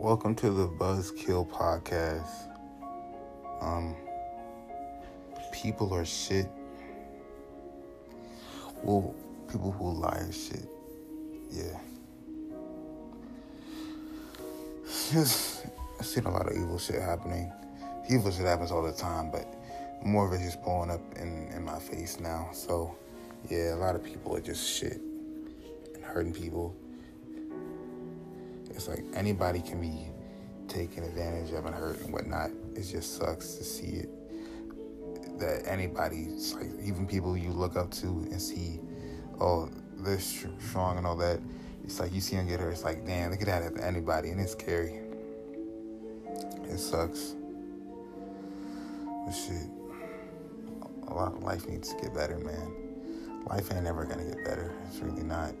Welcome to the Buzzkill podcast. Um, people are shit. Well, people who lie are shit. Yeah. Just, I've seen a lot of evil shit happening. Evil shit happens all the time, but more of it just blowing up in, in my face now. So, yeah, a lot of people are just shit and hurting people. It's like anybody can be taken advantage of and hurt and whatnot. It just sucks to see it. That anybody, like even people you look up to and see, oh, they're strong and all that. It's like you see them get hurt. It's like, damn, look at that anybody, and it's scary. It sucks. But shit, a lot of life needs to get better, man. Life ain't never gonna get better. It's really not.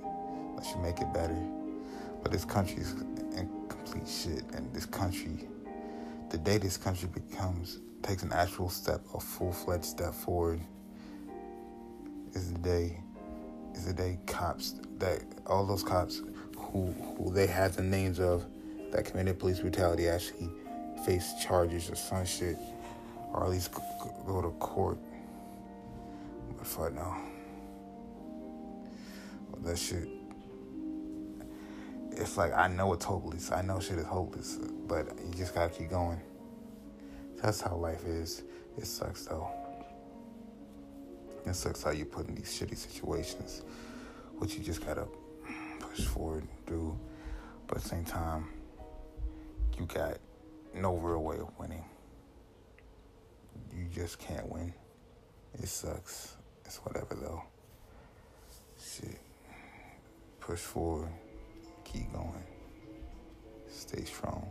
Unless you make it better. But this country's in complete shit. And this country, the day this country becomes, takes an actual step, a full fledged step forward, is the day, is the day cops, that all those cops who, who they have the names of that committed police brutality actually face charges or some shit, or at least go to court. But fuck no. Well, that shit it's like I know it's hopeless. I know shit is hopeless, but you just gotta keep going. That's how life is. It sucks though. It sucks how you put in these shitty situations, which you just gotta push forward and do. But at the same time, you got no real way of winning. You just can't win. It sucks. It's whatever though. Shit. Push forward keep going. Stay strong.